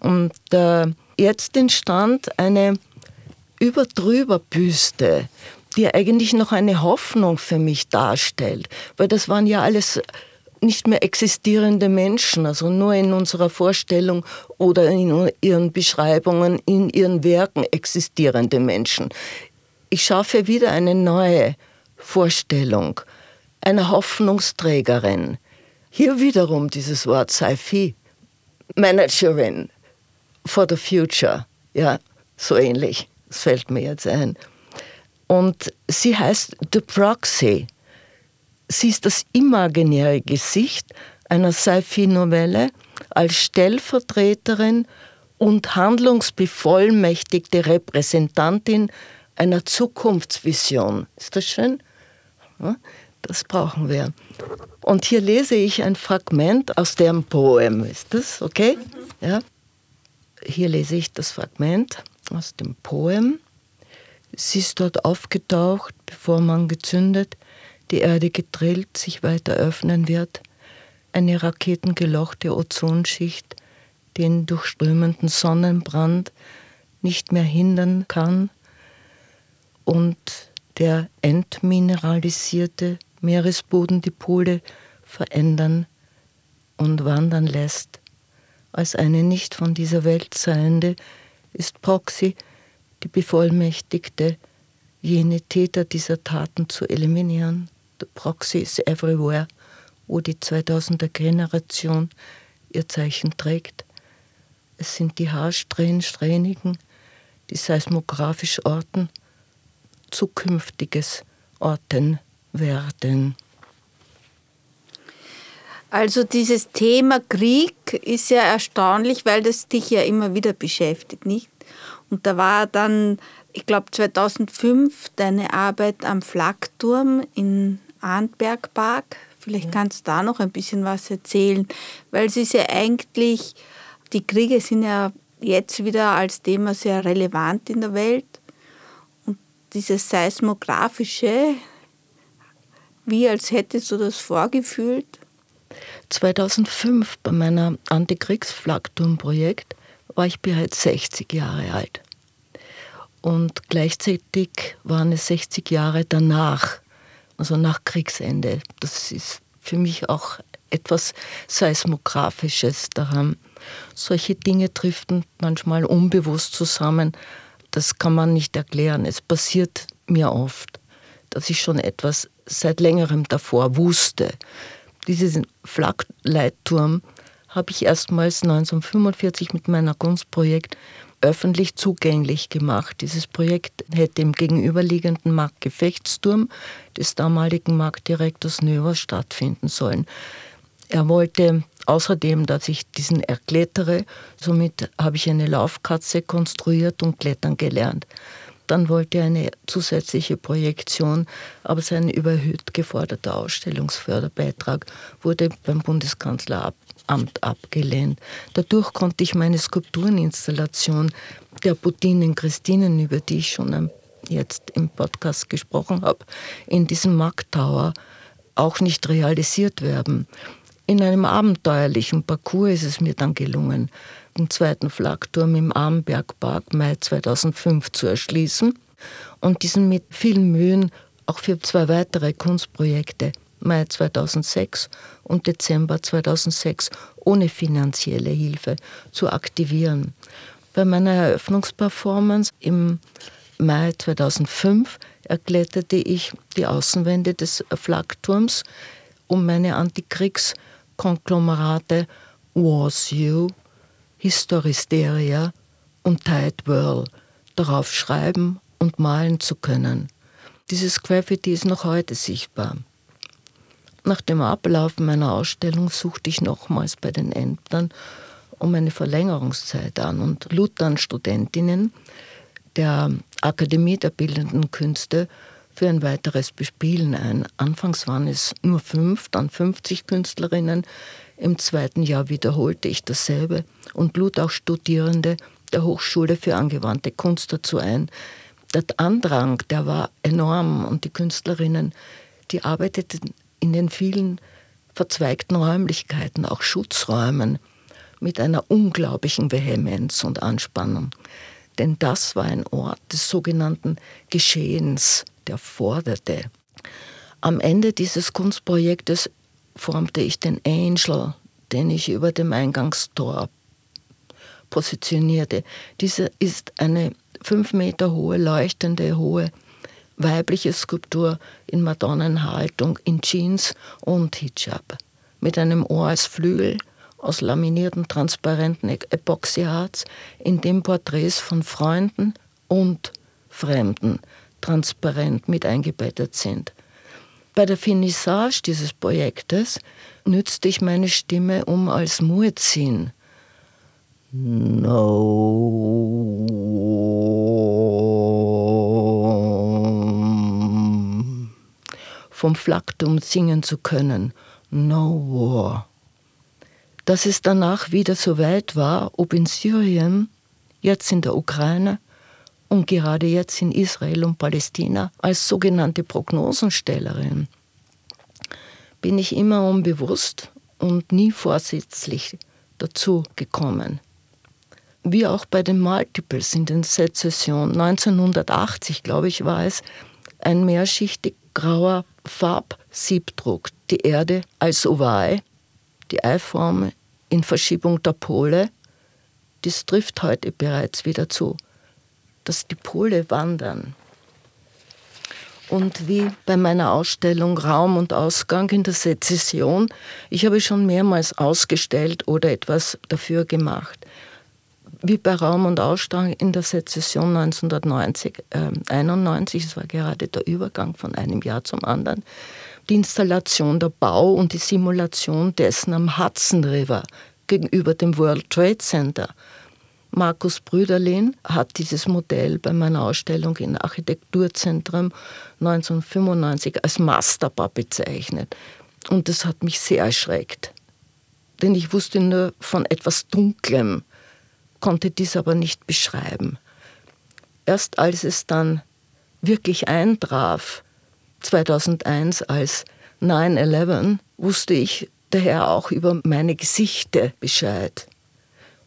Und äh, jetzt entstand eine überdrüber Büste, die eigentlich noch eine Hoffnung für mich darstellt, weil das waren ja alles nicht mehr existierende Menschen, also nur in unserer Vorstellung oder in ihren Beschreibungen, in ihren Werken existierende Menschen. Ich schaffe wieder eine neue Vorstellung einer Hoffnungsträgerin. Hier wiederum dieses Wort Saifi, Managerin for the Future, ja, so ähnlich, das fällt mir jetzt ein. Und sie heißt The Proxy. Sie ist das imaginäre Gesicht einer Sci-Fi-Novelle als Stellvertreterin und handlungsbevollmächtigte Repräsentantin einer Zukunftsvision. Ist das schön? Das brauchen wir. Und hier lese ich ein Fragment aus deren Poem. Ist das okay? Ja. Hier lese ich das Fragment aus dem Poem. Sie ist dort aufgetaucht, bevor man gezündet die Erde gedrillt, sich weiter öffnen wird, eine raketengelochte Ozonschicht den durchströmenden Sonnenbrand nicht mehr hindern kann und der entmineralisierte Meeresboden die Pole verändern und wandern lässt. Als eine nicht von dieser Welt seiende ist Proxy die Bevollmächtigte, jene Täter dieser Taten zu eliminieren. The Proxy is Everywhere, wo die 2000er Generation ihr Zeichen trägt. Es sind die Haarsträhnsträhnigen, die seismografisch orten, zukünftiges Orten werden. Also dieses Thema Krieg ist ja erstaunlich, weil das dich ja immer wieder beschäftigt, nicht? Und da war dann, ich glaube 2005, deine Arbeit am Flakturm in Arnbergpark. Vielleicht ja. kannst du da noch ein bisschen was erzählen, weil es ist ja eigentlich, die Kriege sind ja jetzt wieder als Thema sehr relevant in der Welt. Und dieses seismografische, wie als hättest du das vorgefühlt? 2005 bei meinem Antikriegsflakturmprojekt war ich bereits 60 Jahre alt. Und gleichzeitig waren es 60 Jahre danach, also nach Kriegsende. Das ist für mich auch etwas Seismografisches daran. Solche Dinge driften manchmal unbewusst zusammen. Das kann man nicht erklären. Es passiert mir oft, dass ich schon etwas seit längerem davor wusste. Diesen Flakleitturm habe ich erstmals 1945 mit meinem Kunstprojekt öffentlich zugänglich gemacht. Dieses Projekt hätte im gegenüberliegenden Marktgefechtsturm des damaligen Marktdirektors Növer stattfinden sollen. Er wollte außerdem, dass ich diesen erklettere, somit habe ich eine Laufkatze konstruiert und klettern gelernt. Dann wollte er eine zusätzliche Projektion, aber sein überhöht geforderter Ausstellungsförderbeitrag wurde beim Bundeskanzler Amt abgelehnt. Dadurch konnte ich meine Skulptureninstallation der Budinen Christinen, über die ich schon jetzt im Podcast gesprochen habe, in diesem Markttower auch nicht realisiert werden. In einem abenteuerlichen Parcours ist es mir dann gelungen, den zweiten Flakturm im Armbergpark Mai 2005 zu erschließen und diesen mit vielen Mühen auch für zwei weitere Kunstprojekte Mai 2006 und Dezember 2006 ohne finanzielle Hilfe zu aktivieren. Bei meiner Eröffnungsperformance im Mai 2005 erkletterte ich die Außenwände des Flakturms, um meine Antikriegskonglomerate Was You, Historisteria und Tide Whirl darauf schreiben und malen zu können. Dieses Graffiti ist noch heute sichtbar. Nach dem Ablaufen meiner Ausstellung suchte ich nochmals bei den Ämtern um eine Verlängerungszeit an und lud dann Studentinnen der Akademie der Bildenden Künste für ein weiteres Bespielen ein. Anfangs waren es nur fünf, dann 50 Künstlerinnen. Im zweiten Jahr wiederholte ich dasselbe und lud auch Studierende der Hochschule für angewandte Kunst dazu ein. Der Andrang, der war enorm und die Künstlerinnen, die arbeiteten in den vielen verzweigten Räumlichkeiten, auch Schutzräumen, mit einer unglaublichen Vehemenz und Anspannung. Denn das war ein Ort des sogenannten Geschehens, der forderte. Am Ende dieses Kunstprojektes formte ich den Angel, den ich über dem Eingangstor positionierte. Diese ist eine fünf Meter hohe, leuchtende, hohe weibliche Skulptur in Madonnenhaltung, in Jeans und Hijab, mit einem Ohr als Flügel aus laminierten, transparenten Epoxyharz, in dem Porträts von Freunden und Fremden transparent mit eingebettet sind. Bei der Finissage dieses Projektes nützte ich meine Stimme, um als Muezzin No vom Flaktum singen zu können. No war. Dass es danach wieder so weit war, ob in Syrien, jetzt in der Ukraine und gerade jetzt in Israel und Palästina als sogenannte Prognosenstellerin, bin ich immer unbewusst und nie vorsätzlich dazu gekommen. Wie auch bei den Multiples in den Sezessionen 1980, glaube ich, war es ein mehrschichtig grauer Farbsiebdruck die Erde als Oval, die Eiform in Verschiebung der Pole. Dies trifft heute bereits wieder zu, dass die Pole wandern. Und wie bei meiner Ausstellung Raum und Ausgang in der Sezession, ich habe schon mehrmals ausgestellt oder etwas dafür gemacht wie bei Raum und Ausstrahlung in der Sezession 1990, äh, 91, es war gerade der Übergang von einem Jahr zum anderen, die Installation, der Bau und die Simulation dessen am Hudson River gegenüber dem World Trade Center. Markus Brüderlin hat dieses Modell bei meiner Ausstellung im Architekturzentrum 1995 als Masterbar bezeichnet. Und das hat mich sehr erschreckt. Denn ich wusste nur von etwas Dunklem, konnte dies aber nicht beschreiben. Erst als es dann wirklich eintraf, 2001 als 9-11, wusste ich daher auch über meine Gesichter Bescheid.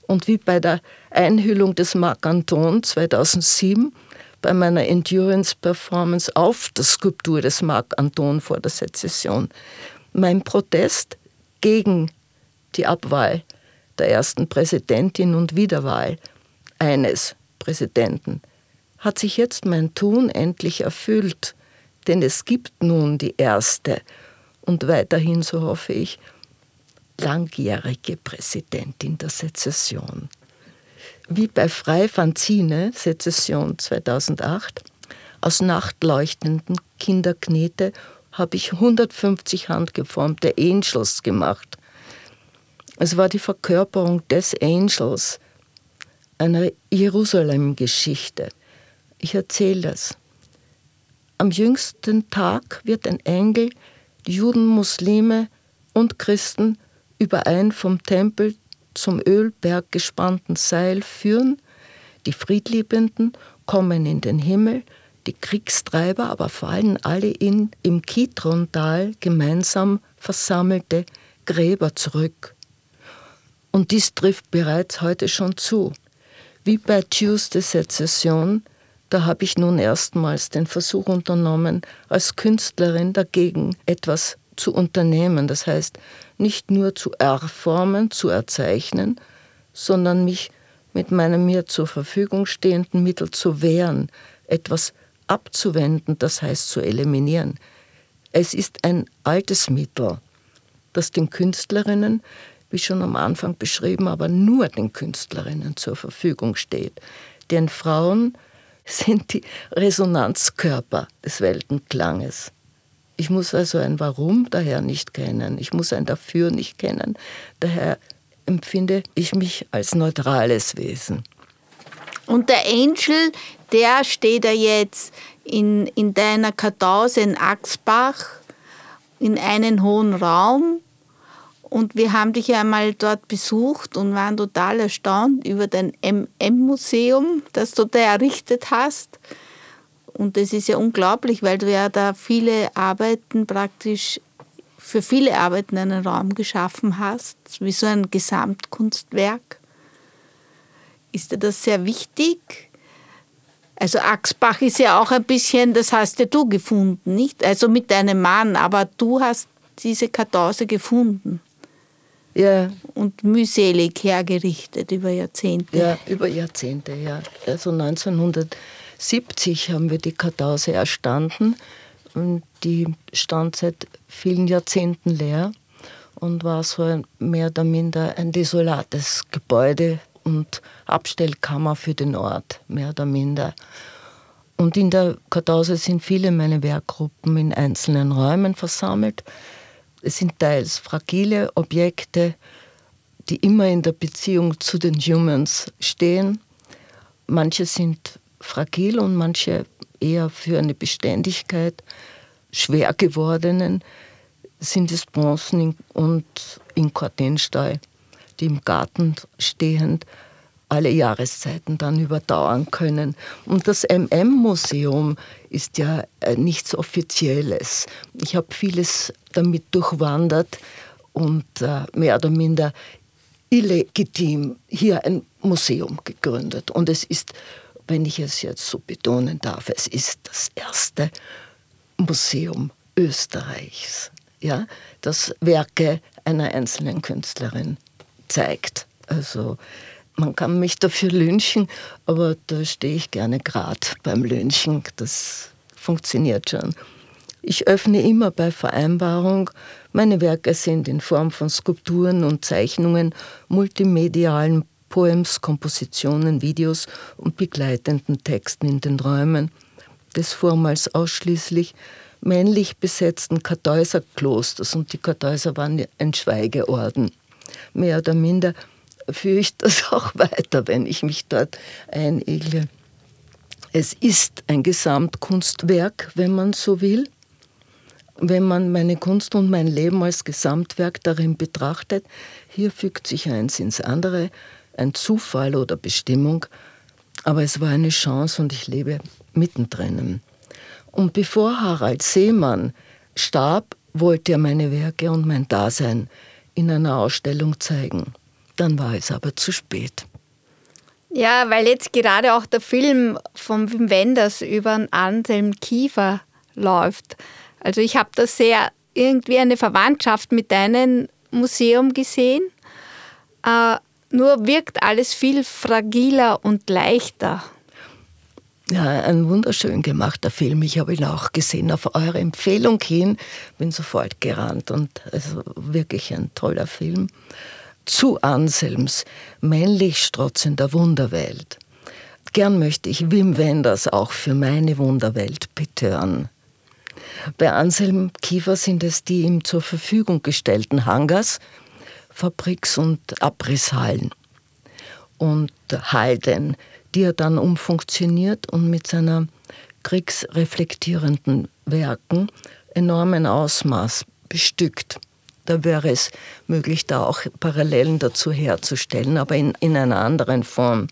Und wie bei der Einhüllung des Marc Anton 2007 bei meiner Endurance-Performance auf der Skulptur des Marc Anton vor der Sezession, mein Protest gegen die Abwahl der ersten Präsidentin und Wiederwahl eines Präsidenten, hat sich jetzt mein Tun endlich erfüllt, denn es gibt nun die erste und weiterhin, so hoffe ich, langjährige Präsidentin der Sezession. Wie bei Frei Fanzine, Sezession 2008, aus nachtleuchtenden Kinderknete habe ich 150 handgeformte Angels gemacht, es war die Verkörperung des Angels, einer Jerusalem-Geschichte. Ich erzähle das. Am jüngsten Tag wird ein Engel die Juden, Muslime und Christen überein vom Tempel zum Ölberg gespannten Seil führen. Die Friedliebenden kommen in den Himmel, die Kriegstreiber aber fallen alle in im Kidron-Tal gemeinsam versammelte Gräber zurück. Und dies trifft bereits heute schon zu. Wie bei Tuesday Sezession, da habe ich nun erstmals den Versuch unternommen, als Künstlerin dagegen etwas zu unternehmen. Das heißt, nicht nur zu erformen, zu erzeichnen, sondern mich mit meinem mir zur Verfügung stehenden Mittel zu wehren, etwas abzuwenden, das heißt zu eliminieren. Es ist ein altes Mittel, das den Künstlerinnen, wie schon am Anfang beschrieben, aber nur den Künstlerinnen zur Verfügung steht. Denn Frauen (laughs) sind die Resonanzkörper des Weltenklanges. Ich muss also ein Warum daher nicht kennen, ich muss ein Dafür nicht kennen, daher empfinde ich mich als neutrales Wesen. Und der Angel, der steht ja jetzt in, in deiner Kartause in Axbach in einen hohen Raum. Und wir haben dich ja einmal dort besucht und waren total erstaunt über dein MM-Museum, das du da errichtet hast. Und das ist ja unglaublich, weil du ja da viele Arbeiten praktisch, für viele Arbeiten einen Raum geschaffen hast, wie so ein Gesamtkunstwerk. Ist dir das sehr wichtig? Also Axbach ist ja auch ein bisschen, das hast ja du gefunden, nicht? Also mit deinem Mann, aber du hast diese Kartause gefunden. Ja. Und mühselig hergerichtet über Jahrzehnte. Ja, über Jahrzehnte, ja. Also 1970 haben wir die Kartause erstanden und die stand seit vielen Jahrzehnten leer und war so mehr oder minder ein desolates Gebäude und Abstellkammer für den Ort, mehr oder minder. Und in der Kartause sind viele meiner Werkgruppen in einzelnen Räumen versammelt. Es sind teils fragile Objekte, die immer in der Beziehung zu den Humans stehen. Manche sind fragil und manche eher für eine Beständigkeit. Schwer gewordenen sind es Bronzen und in Cortenstall die im Garten stehend alle Jahreszeiten dann überdauern können. Und das MM-Museum ist ja äh, nichts Offizielles. Ich habe vieles damit durchwandert und äh, mehr oder minder illegitim hier ein Museum gegründet. Und es ist, wenn ich es jetzt so betonen darf, es ist das erste Museum Österreichs, ja, das Werke einer einzelnen Künstlerin zeigt. Also man kann mich dafür lynchen, aber da stehe ich gerne gerade beim Lynchen. Das funktioniert schon. Ich öffne immer bei Vereinbarung. Meine Werke sind in Form von Skulpturen und Zeichnungen, multimedialen Poems, Kompositionen, Videos und begleitenden Texten in den Räumen des vormals ausschließlich männlich besetzten Kartäuserklosters und die Kartäuser waren ein Schweigeorden mehr oder minder führe ich das (laughs) auch weiter, wenn ich mich dort einigle. Es ist ein Gesamtkunstwerk, wenn man so will. Wenn man meine Kunst und mein Leben als Gesamtwerk darin betrachtet, hier fügt sich eins ins andere, ein Zufall oder Bestimmung, aber es war eine Chance und ich lebe mittendrin. Und bevor Harald Seemann starb, wollte er meine Werke und mein Dasein in einer Ausstellung zeigen. Dann war es aber zu spät. Ja, weil jetzt gerade auch der Film von Wim Wenders über Anselm Kiefer läuft. Also ich habe da sehr irgendwie eine Verwandtschaft mit deinem Museum gesehen. Äh, nur wirkt alles viel fragiler und leichter. Ja, ein wunderschön gemachter Film. Ich habe ihn auch gesehen auf eure Empfehlung hin. Bin sofort gerannt und also wirklich ein toller Film. Zu Anselms männlich strotzender Wunderwelt. Gern möchte ich Wim Wenders auch für meine Wunderwelt betören. Bei Anselm Kiefer sind es die ihm zur Verfügung gestellten Hangars, Fabriks- und Abrisshallen und Halden, die er dann umfunktioniert und mit seiner kriegsreflektierenden Werken enormen Ausmaß bestückt. Da wäre es möglich, da auch Parallelen dazu herzustellen, aber in, in einer anderen Form.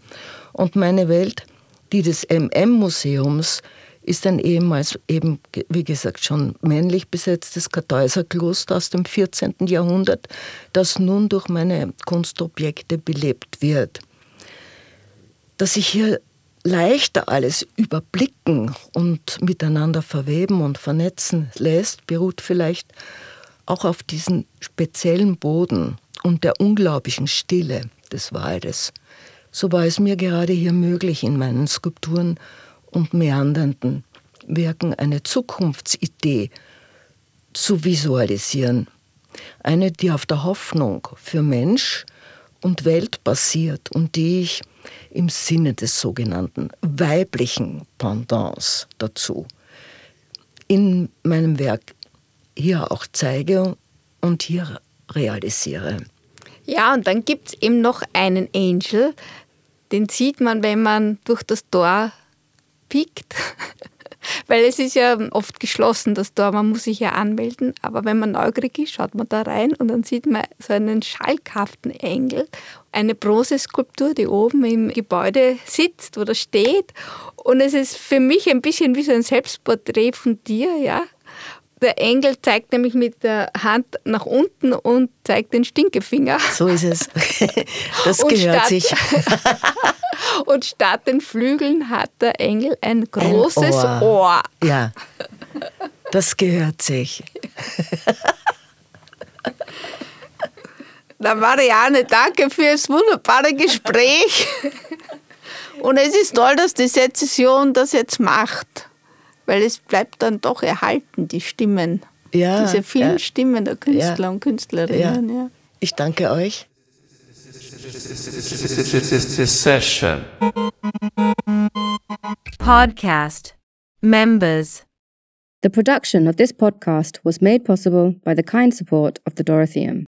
Und meine Welt, die des MM-Museums, ist ein ehemals eben, wie gesagt, schon männlich besetztes Kartäuserkloster aus dem 14. Jahrhundert, das nun durch meine Kunstobjekte belebt wird dass sich hier leichter alles überblicken und miteinander verweben und vernetzen lässt, beruht vielleicht auch auf diesen speziellen Boden und der unglaublichen Stille des Waldes, so war es mir gerade hier möglich, in meinen Skulpturen und meandernden Werken eine Zukunftsidee zu visualisieren. Eine, die auf der Hoffnung für Mensch und Welt basiert und die ich im Sinne des sogenannten weiblichen Pendants dazu in meinem Werk hier auch zeige und hier realisiere. Ja, und dann gibt es eben noch einen Angel, den sieht man, wenn man durch das Tor piekt. (laughs) Weil es ist ja oft geschlossen, das Tor, man muss sich ja anmelden. Aber wenn man neugierig ist, schaut man da rein und dann sieht man so einen schalkhaften Engel, eine Bronzeskulptur, die oben im Gebäude sitzt oder steht. Und es ist für mich ein bisschen wie so ein Selbstporträt von dir, ja. Der Engel zeigt nämlich mit der Hand nach unten und zeigt den Stinkefinger. So ist es. (laughs) Das gehört sich. (laughs) und statt den Flügeln hat der Engel ein großes ein Ohr. Ohr. Ja, das gehört sich. Na Marianne, danke fürs wunderbare Gespräch. Und es ist toll, dass die Sezession das jetzt macht, weil es bleibt dann doch erhalten, die Stimmen. Ja, Diese vielen ja. Stimmen der Künstler Ja. und Künstlerinnen. Ja. Ich danke euch. Session. Podcast. Members. The production of this podcast was made possible by the kind support of the Dorotheum.